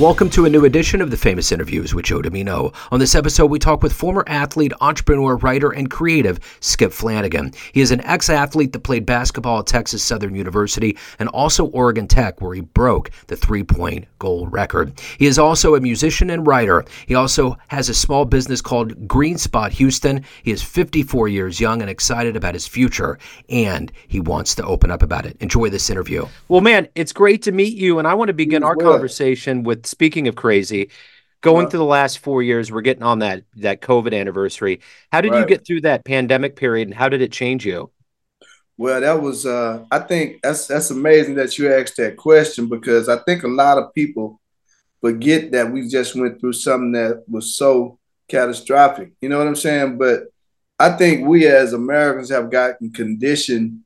Welcome to a new edition of the Famous Interviews with Joe Dimino. On this episode, we talk with former athlete, entrepreneur, writer, and creative Skip Flanagan. He is an ex athlete that played basketball at Texas Southern University and also Oregon Tech, where he broke the three point goal record. He is also a musician and writer. He also has a small business called Green Spot Houston. He is 54 years young and excited about his future, and he wants to open up about it. Enjoy this interview. Well, man, it's great to meet you, and I want to begin our conversation with speaking of crazy, going yeah. through the last four years, we're getting on that that COVID anniversary. How did right. you get through that pandemic period, and how did it change you? Well, that was uh, I think that's that's amazing that you asked that question because I think a lot of people forget that we just went through something that was so catastrophic. You know what I'm saying? But I think we as Americans have gotten conditioned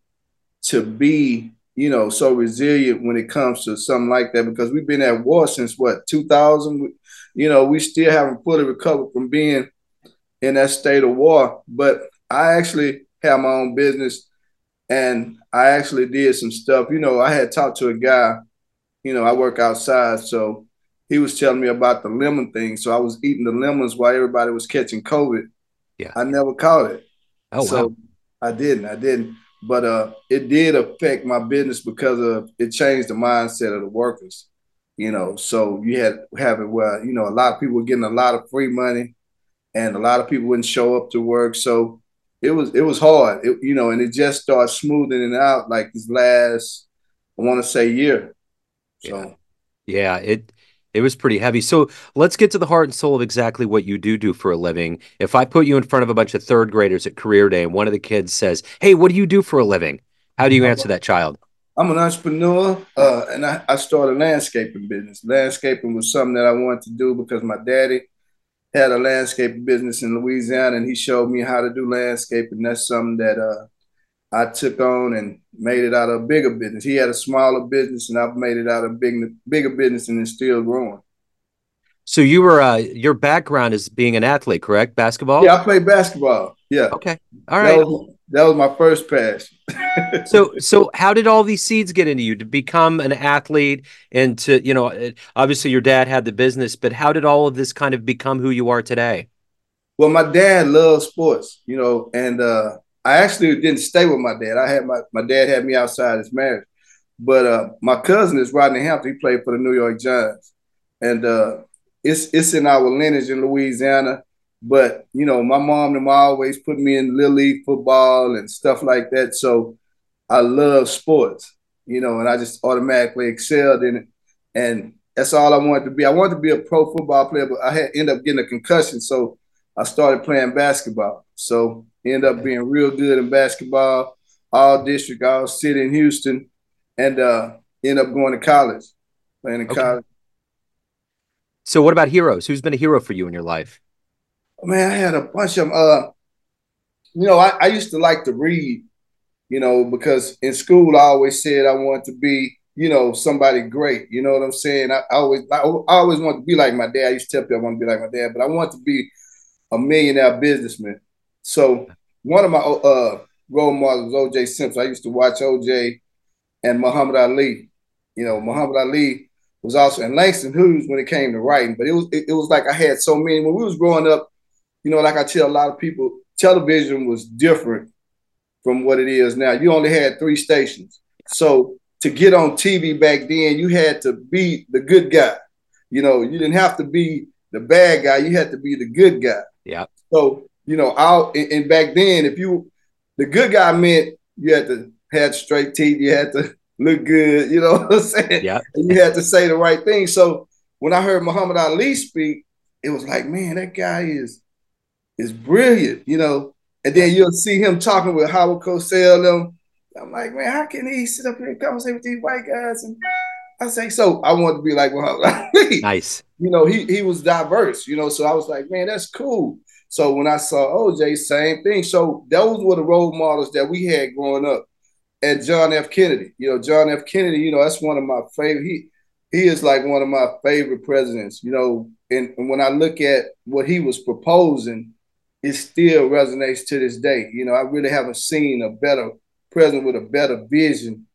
to be you know, so resilient when it comes to something like that because we've been at war since what 2000. You know, we still haven't fully recovered from being in that state of war. But I actually have my own business, and I actually did some stuff. You know, I had talked to a guy. You know, I work outside, so he was telling me about the lemon thing. So I was eating the lemons while everybody was catching COVID. Yeah, I never caught it. Oh so wow. I didn't. I didn't but uh, it did affect my business because of it changed the mindset of the workers. You know, so you had having well, you know, a lot of people were getting a lot of free money, and a lot of people wouldn't show up to work. So it was it was hard, it, you know, and it just started smoothing it out like this last, I want to say year. So yeah, yeah it it was pretty heavy. So let's get to the heart and soul of exactly what you do do for a living. If I put you in front of a bunch of third graders at career day and one of the kids says, Hey, what do you do for a living? How do you answer that child? I'm an entrepreneur uh, and I, I started landscaping business. Landscaping was something that I wanted to do because my daddy had a landscaping business in Louisiana and he showed me how to do landscaping. That's something that uh, I took on and made it out of a bigger business. He had a smaller business, and I've made it out of big, bigger business, and it's still growing. So you were uh, your background is being an athlete, correct? Basketball. Yeah, I played basketball. Yeah. Okay. All right. That was, that was my first pass. so, so how did all these seeds get into you to become an athlete and to you know, obviously your dad had the business, but how did all of this kind of become who you are today? Well, my dad loved sports, you know, and uh, I actually didn't stay with my dad. I had my my dad had me outside his marriage, but uh, my cousin is Rodney Hampton. He played for the New York Giants, and uh, it's it's in our lineage in Louisiana. But you know, my mom and them always put me in little league football and stuff like that. So I love sports, you know, and I just automatically excelled in it. And that's all I wanted to be. I wanted to be a pro football player, but I had ended up getting a concussion, so I started playing basketball. So End up being real good in basketball, all district, all city in Houston, and uh, end up going to college, playing in okay. college. So, what about heroes? Who's been a hero for you in your life? Man, I had a bunch of. Uh, you know, I, I used to like to read, you know, because in school I always said I wanted to be, you know, somebody great. You know what I'm saying? I, I always, I, I always wanted to be like my dad. I used to tell people I want to be like my dad, but I want to be a millionaire businessman. So one of my uh, role models was O.J. Simpson. I used to watch O.J. and Muhammad Ali. You know, Muhammad Ali was also and Langston Hughes when it came to writing. But it was it, it was like I had so many when we was growing up. You know, like I tell a lot of people, television was different from what it is now. You only had three stations, so to get on TV back then, you had to be the good guy. You know, you didn't have to be the bad guy. You had to be the good guy. Yeah. So you know, out and, back then, if you the good guy meant you had to have straight teeth, you had to look good, you know what I'm saying? Yeah. And you had to say the right thing. So when I heard Muhammad Ali speak, it was like, man, that guy is is brilliant, you know. And then you'll see him talking with Howard Cosell. Them. I'm like, man, how can he sit up here and conversate with these white guys? And I say, so I want to be like Muhammad Ali. Nice. You know, he he was diverse, you know. So I was like, man, that's cool. So when I saw OJ, same thing. So those were the role models that we had growing up. And John F. Kennedy, you know, John F. Kennedy, you know, that's one of my favorite. He he is like one of my favorite presidents, you know. And, and when I look at what he was proposing, it still resonates to this day. You know, I really haven't seen a better president with a better vision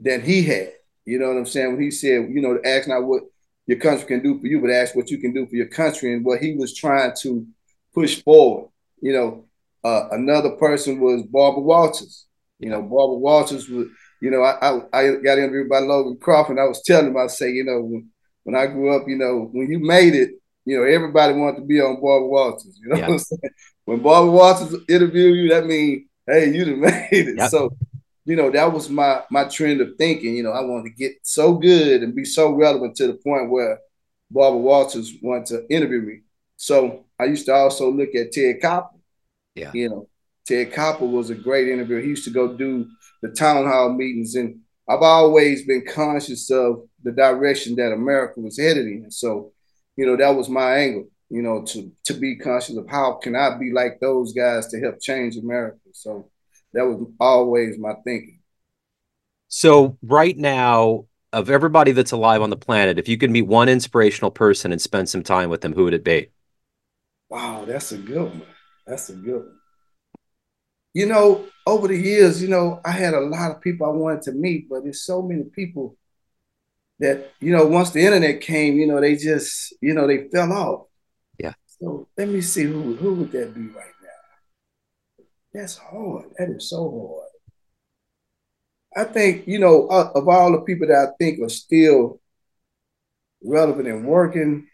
than he had. You know what I'm saying? When he said, you know, ask not what your country can do for you, but ask what you can do for your country and what he was trying to push forward. You know, uh, another person was Barbara Walters. You know, Barbara Walters was, you know, I, I, I got interviewed by Logan Crawford. I was telling him, I say, you know, when, when I grew up, you know, when you made it, you know, everybody wanted to be on Barbara Walters. You know yeah. what I'm saying? When Barbara Walters interview you, that means, hey, you done made it. Yep. So, you know, that was my my trend of thinking. You know, I wanted to get so good and be so relevant to the point where Barbara Walters wanted to interview me. So I used to also look at Ted Koppel. Yeah. You know, Ted Koppel was a great interviewer. He used to go do the town hall meetings, and I've always been conscious of the direction that America was headed in. So, you know, that was my angle. You know, to to be conscious of how can I be like those guys to help change America. So that was always my thinking. So right now, of everybody that's alive on the planet, if you could meet one inspirational person and spend some time with them, who would it be? Wow, that's a good one. That's a good one. You know, over the years, you know, I had a lot of people I wanted to meet, but there's so many people that, you know, once the internet came, you know, they just, you know, they fell off. Yeah. So let me see who who would that be right now? That's hard. That is so hard. I think, you know, of all the people that I think are still relevant and working,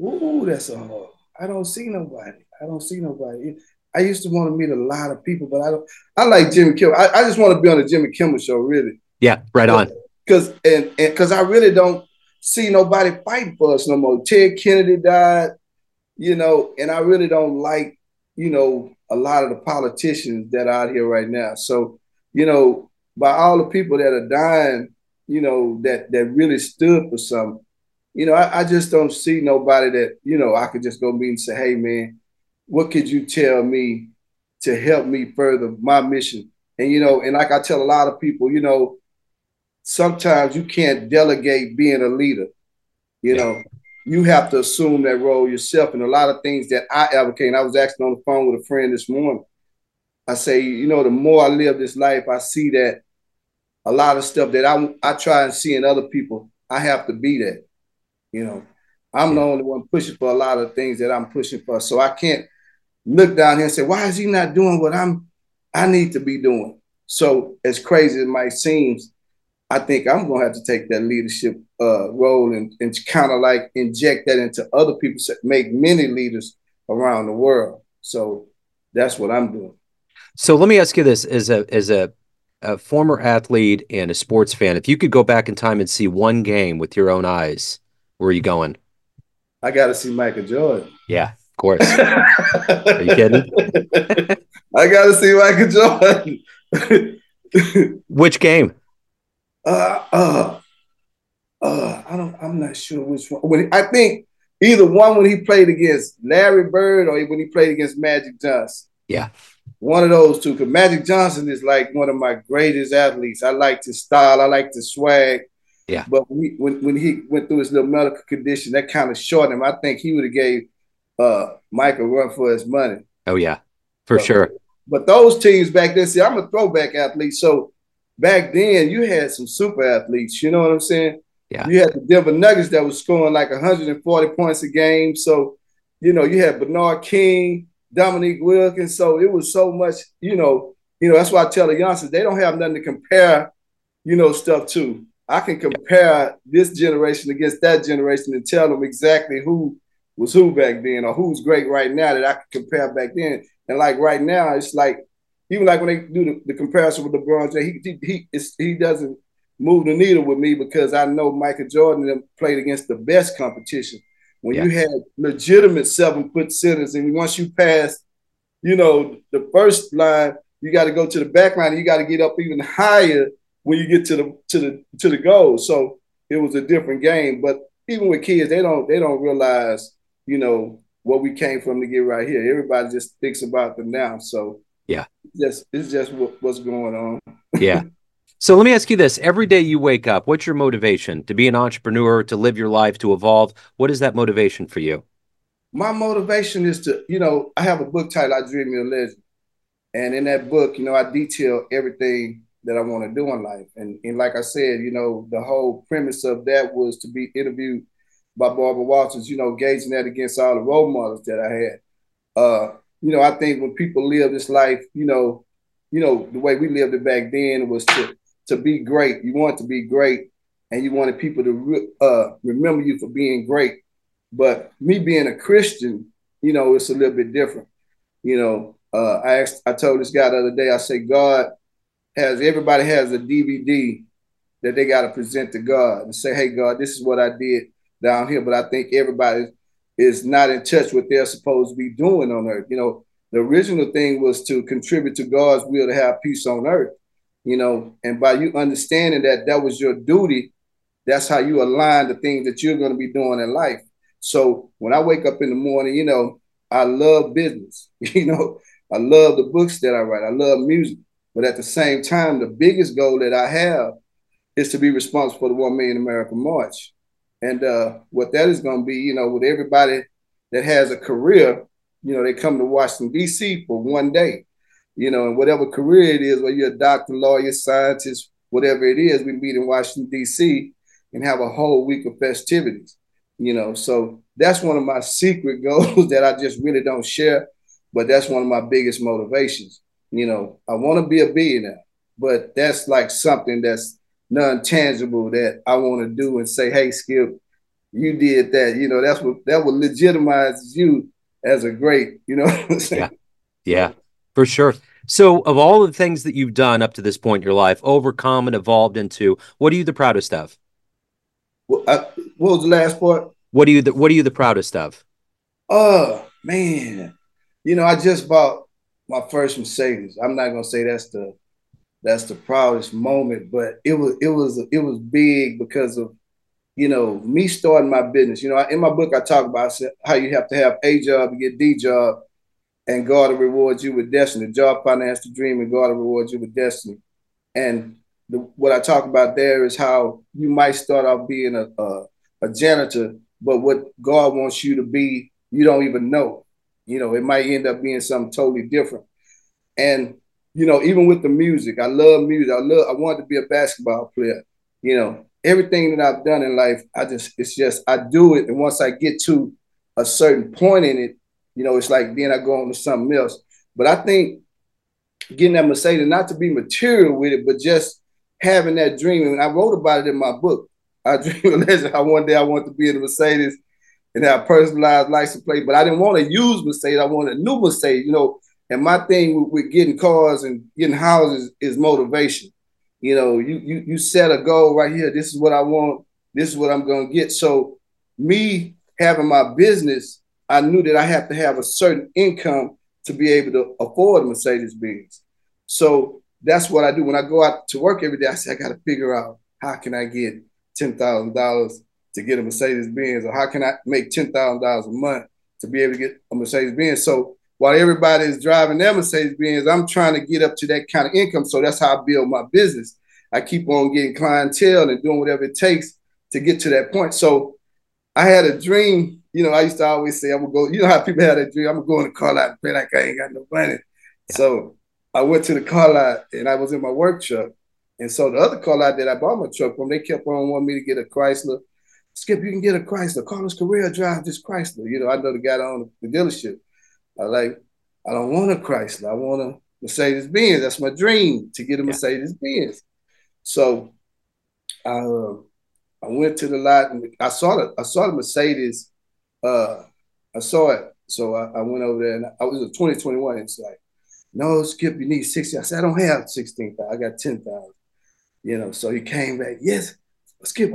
ooh, that's a hard. I don't see nobody. I don't see nobody. I used to want to meet a lot of people, but I don't. I like Jimmy Kimmel. I, I just want to be on the Jimmy Kimmel show, really. Yeah, right on. Because and because I really don't see nobody fighting for us no more. Ted Kennedy died, you know, and I really don't like, you know, a lot of the politicians that are out here right now. So, you know, by all the people that are dying, you know, that that really stood for something you know, I, I, just don't see nobody that, you know, I could just go meet and say, hey, man, what could you tell me to help me further my mission? And, you know, and like I tell a lot of people, you know, sometimes you can't delegate being a leader. You yeah. know, you have to assume that role yourself. And a lot of things that I advocate, and I was actually on the phone with a friend this morning. I say, you know, the more I live this life, I see that a lot of stuff that I, I try and see in other people, I have to be that. You know, I'm the only one pushing for a lot of things that I'm pushing for. So I can't look down here and say, why is he not doing what I'm I need to be doing? So as crazy as it might seem, I think I'm gonna have to take that leadership uh, role and, and kind of like inject that into other people, make many leaders around the world. So that's what I'm doing. So let me ask you this: as a as a, a former athlete and a sports fan, if you could go back in time and see one game with your own eyes, where are you going? I got to see Michael Jordan. Yeah, of course. are you kidding? I got to see Michael Jordan. Which game? Uh, uh, uh, I don't. I'm not sure which one. When I think either one when he played against Larry Bird or when he played against Magic Johnson. Yeah. One of those two. Because Magic Johnson is like one of my greatest athletes. I like his style. I like the swag. Yeah. But when he, when, when he went through his little medical condition, that kind of shortened him. I think he would have gave uh, Mike a run for his money. Oh yeah, for sure. But those teams back then, see, I'm a throwback athlete, so back then you had some super athletes. You know what I'm saying? Yeah. You had the Denver Nuggets that was scoring like 140 points a game. So, you know, you had Bernard King, Dominique Wilkins. So it was so much, you know, you know, that's why I tell the youngsters they don't have nothing to compare, you know, stuff to. I can compare this generation against that generation and tell them exactly who was who back then or who's great right now that I can compare back then. And like right now, it's like even like when they do the, the comparison with LeBron James, he he he, he doesn't move the needle with me because I know Michael Jordan played against the best competition. When yeah. you had legitimate seven foot centers, and once you pass, you know, the first line, you got to go to the back line, and you got to get up even higher when you get to the to the to the goal. So it was a different game. But even with kids, they don't they don't realize, you know, what we came from to get right here. Everybody just thinks about the now. So yeah, it's just it's just what, what's going on. yeah. So let me ask you this: Every day you wake up, what's your motivation to be an entrepreneur, to live your life, to evolve? What is that motivation for you? My motivation is to, you know, I have a book titled "I Dream You're a Legend," and in that book, you know, I detail everything that I want to do in life. And and like I said, you know, the whole premise of that was to be interviewed by Barbara Walters, you know, gauging that against all the role models that I had. Uh, you know, I think when people live this life, you know, you know, the way we lived it back then was to to be great. You want to be great, and you wanted people to re- uh, remember you for being great. But me being a Christian, you know, it's a little bit different. You know, uh, I asked, I told this guy the other day, I said, God has everybody has a DVD that they got to present to God and say, hey, God, this is what I did down here. But I think everybody is not in touch with they're supposed to be doing on earth. You know, the original thing was to contribute to God's will to have peace on earth. You know, and by you understanding that that was your duty, that's how you align the things that you're going to be doing in life. So when I wake up in the morning, you know, I love business. You know, I love the books that I write. I love music. But at the same time, the biggest goal that I have is to be responsible for the One Million America March. And uh, what that is going to be, you know, with everybody that has a career, you know, they come to Washington, D.C. for one day, you know, and whatever career it is, whether you're a doctor, lawyer, scientist, whatever it is, we meet in Washington, D.C. and have a whole week of festivities, you know. So that's one of my secret goals that I just really don't share, but that's one of my biggest motivations. You know, I want to be a billionaire, but that's like something that's non-tangible that I want to do and say, hey, Skip, you did that. You know, that's what that would legitimize you as a great, you know Yeah. Yeah, for sure. So of all the things that you've done up to this point in your life, overcome and evolved into, what are you the proudest of? Well, I, what was the last part? What are you the what are you the proudest of? Oh man. You know, I just bought my first Mercedes. I'm not gonna say that's the that's the proudest moment, but it was it was it was big because of you know me starting my business. You know, in my book I talk about how you have to have a job to get the job, and God will reward you with destiny. Job finance the dream, and God will reward you with destiny. And the, what I talk about there is how you might start off being a, a a janitor, but what God wants you to be, you don't even know. You know, it might end up being something totally different. And you know, even with the music, I love music. I love. I wanted to be a basketball player. You know, everything that I've done in life, I just it's just I do it, and once I get to a certain point in it, you know, it's like then I go on to something else. But I think getting that Mercedes, not to be material with it, but just having that dream. And I wrote about it in my book. I dream of legend. How one day I want to be in a Mercedes and have personalized license plate, but I didn't want to use Mercedes. I wanted a new Mercedes. You know, and my thing with, with, getting cars and getting houses is motivation. You know, you you you set a goal right here. This is what I want. This is what I'm gonna get. So me having my business, I knew that I have to have a certain income to be able to afford Mercedes Benz. So that's what I do when I go out to work every day. I say I got to figure out how can I get ten thousand dollars to get a Mercedes Benz, or how can I make ten thousand dollars a month to be able to get a Mercedes Benz. So while everybody is driving their Mercedes Benz, I'm trying to get up to that kind of income. So that's how I build my business. I keep on getting clientele and doing whatever it takes to get to that point. So I had a dream. You know, I used to always say, I'm gonna go, you know how people have that dream, I'm gonna go in the car lot and pay like I ain't got no money. Yeah. So I went to the car lot and I was in my work truck. And so the other car lot that I bought my truck from, they kept on wanting me to get a Chrysler. Skip, you can get a Chrysler. Carlos Correa drive this Chrysler. You know, I know the guy on the dealership. I like, I don't want a Chrysler. I want a Mercedes Benz. That's my dream to get a Mercedes Benz. So I, uh, I went to the lot and I saw the I saw the Mercedes. Uh, I saw it, so I, I went over there and I was a 2021. It's like, no, Skip, you need 60. I said, I don't have 16,000. I got 10,000. You know, so he came back. Yes, Skip,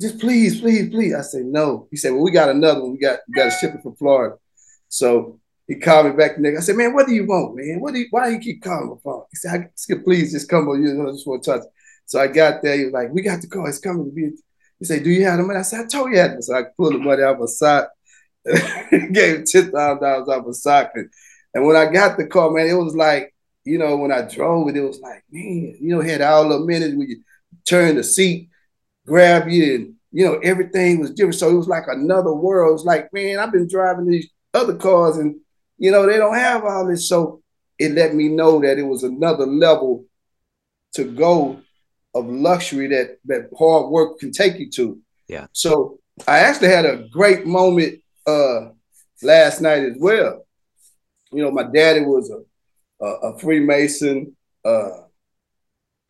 just please, please, please. I said, no. He said, well, we got another one. We got we got to ship it from Florida. So he called me back the next. I said, man, what do you want, man? What do you, why do you keep calling my phone? He said, Skip, please just come over. You know, I just want to touch. So I got there. He was like, we got the car. It's coming to be. He said, do you have the money? I said, I told you I had So I pulled the money out of my sock. gave ten thousand dollars off my sock. And, and when I got the car, man, it was like, you know, when I drove it, it was like, man, you know, had all the minutes when you turn the seat, grab you, and you know, everything was different. So it was like another world. It was like, man, I've been driving these other cars and you know, they don't have all this. So it let me know that it was another level to go of luxury that that hard work can take you to. Yeah. So I actually had a great moment uh last night as well. You know, my daddy was a a, a Freemason. Uh,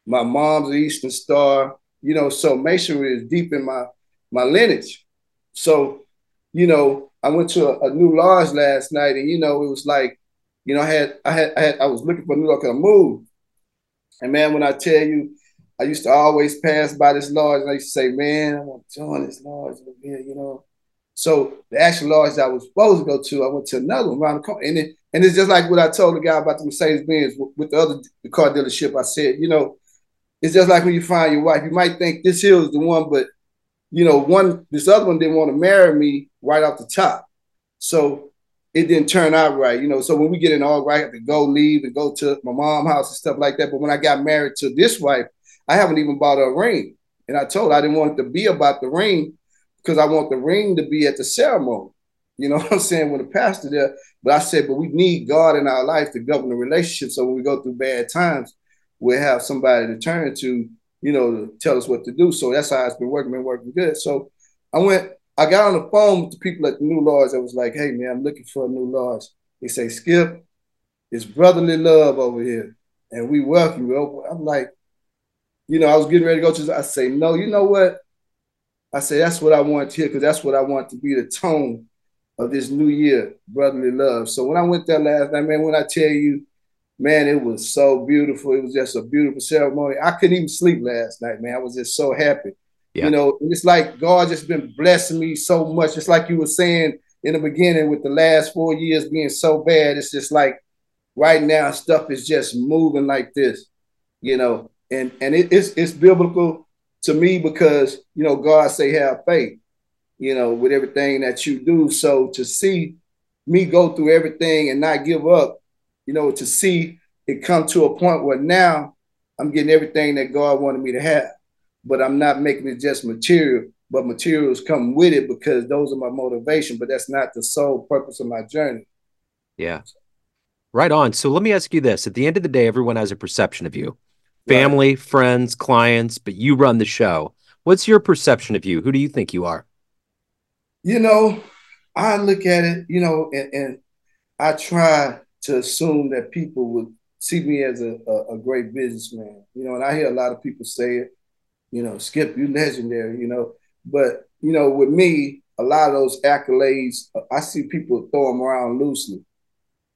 my mom's an Eastern Star. You know, so masonry is deep in my my lineage. So, you know, I went to a, a new lodge last night, and you know, it was like, you know, I had I had I, had, I was looking for a New York to move, and man, when I tell you, I used to always pass by this lodge, and I used to say, man, I want to join this lodge over here, you know. So the actual lodge I was supposed to go to, I went to another one around the corner, and it, and it's just like what I told the guy about the Mercedes Benz with the other the car dealership. I said, you know, it's just like when you find your wife, you might think this here is the one, but you know, one this other one didn't want to marry me right off the top. So it didn't turn out right, you know. So when we get in all right, I have to go leave and go to my mom's house and stuff like that. But when I got married to this wife, I haven't even bought a ring. And I told her I didn't want it to be about the ring because I want the ring to be at the ceremony. You know what I'm saying? When the pastor there, but I said, but we need God in our life to govern the relationship. So when we go through bad times, we'll have somebody to turn to, you know, to tell us what to do. So that's how it's been working, been working good. So I went, I got on the phone with the people at the New Lodge. I was like, hey man, I'm looking for a new lodge. They say, Skip, it's brotherly love over here. And we welcome you. I'm like, you know, I was getting ready to go to, I say, no, you know what? I say, that's what I want to hear because that's what I want to be the tone of this new year, brotherly love. So when I went there last night, man, when I tell you, man, it was so beautiful. It was just a beautiful ceremony. I couldn't even sleep last night, man. I was just so happy. Yeah. You know, it's like God just been blessing me so much. It's like you were saying in the beginning with the last four years being so bad. It's just like right now stuff is just moving like this, you know, and and it, it's it's biblical to me because you know God say have faith, you know, with everything that you do. So to see me go through everything and not give up, you know, to see it come to a point where now I'm getting everything that God wanted me to have, but I'm not making it just material. But materials come with it because those are my motivation. But that's not the sole purpose of my journey. Yeah. Right on. So let me ask you this. At the end of the day, everyone has a perception of you family, right. friends, clients, but you run the show. What's your perception of you? Who do you think you are? You know, I look at it, you know, and, and I try to assume that people would see me as a, a, a, great businessman, you know, and I hear a lot of people say it, you know, Skip, you legendary, you know, but, you know, with me, a lot of those accolades, I see people throw them around loosely,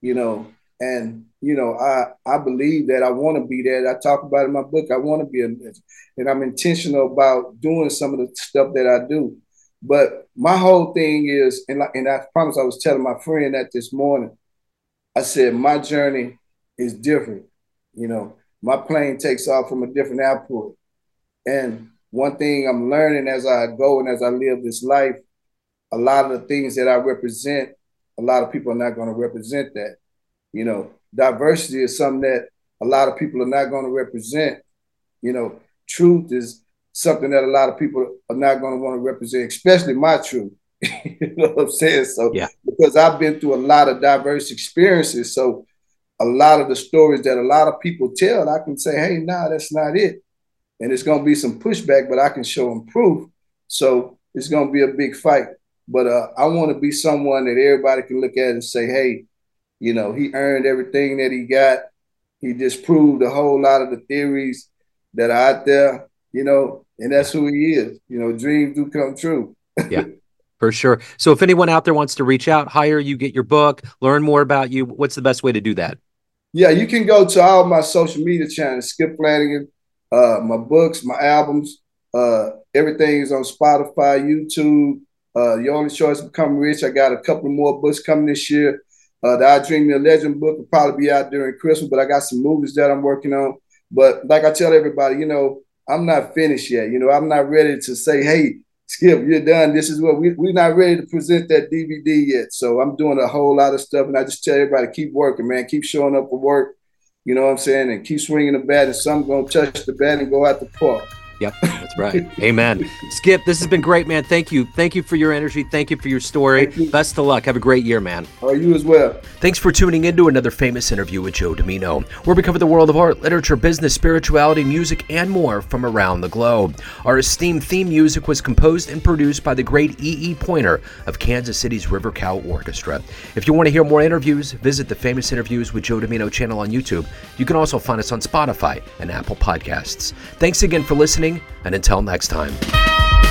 you know, and you know, I I believe that I want to be that. I talk about in my book. I want to be a and I'm intentional about doing some of the stuff that I do. But my whole thing is, and and I promise I was telling my friend that this morning. I said my journey is different. You know, my plane takes off from a different airport, and one thing I'm learning as I go and as I live this life, a lot of the things that I represent, a lot of people are not going to represent that. You know, diversity is something that a lot of people are not going to represent. You know, truth is something that a lot of people are not going to want to represent, especially my truth. you know what I'm saying? So, yeah. because I've been through a lot of diverse experiences, so a lot of the stories that a lot of people tell, I can say, "Hey, nah, that's not it," and it's going to be some pushback, but I can show them proof. So it's going to be a big fight. But uh, I want to be someone that everybody can look at and say, "Hey, you know, he earned everything that he got. He disproved a whole lot of the theories that are out there, you know, and that's who he is. You know, dreams do come true. yeah, for sure. So if anyone out there wants to reach out, hire you, get your book, learn more about you, what's the best way to do that? Yeah, you can go to all my social media channels, Skip Flanagan, uh, my books, my albums, uh, everything is on Spotify, YouTube. Uh, Your Only Choice Become Rich. I got a couple more books coming this year. Uh, the I Dream a Legend book will probably be out during Christmas, but I got some movies that I'm working on. But like I tell everybody, you know, I'm not finished yet. You know, I'm not ready to say, hey, Skip, you're done. This is what we, we're not ready to present that DVD yet. So I'm doing a whole lot of stuff. And I just tell everybody, keep working, man. Keep showing up for work. You know what I'm saying? And keep swinging the bat, and some going to touch the bat and go out the park. Yep, that's right. Amen. Skip, this has been great, man. Thank you. Thank you for your energy. Thank you for your story. You. Best of luck. Have a great year, man. Are you as well. Thanks for tuning into another famous interview with Joe Dimino, where we cover the world of art, literature, business, spirituality, music, and more from around the globe. Our esteemed theme music was composed and produced by the great E. E. Pointer of Kansas City's River Cow Orchestra. If you want to hear more interviews, visit the Famous Interviews with Joe Dimino channel on YouTube. You can also find us on Spotify and Apple Podcasts. Thanks again for listening, and until next time.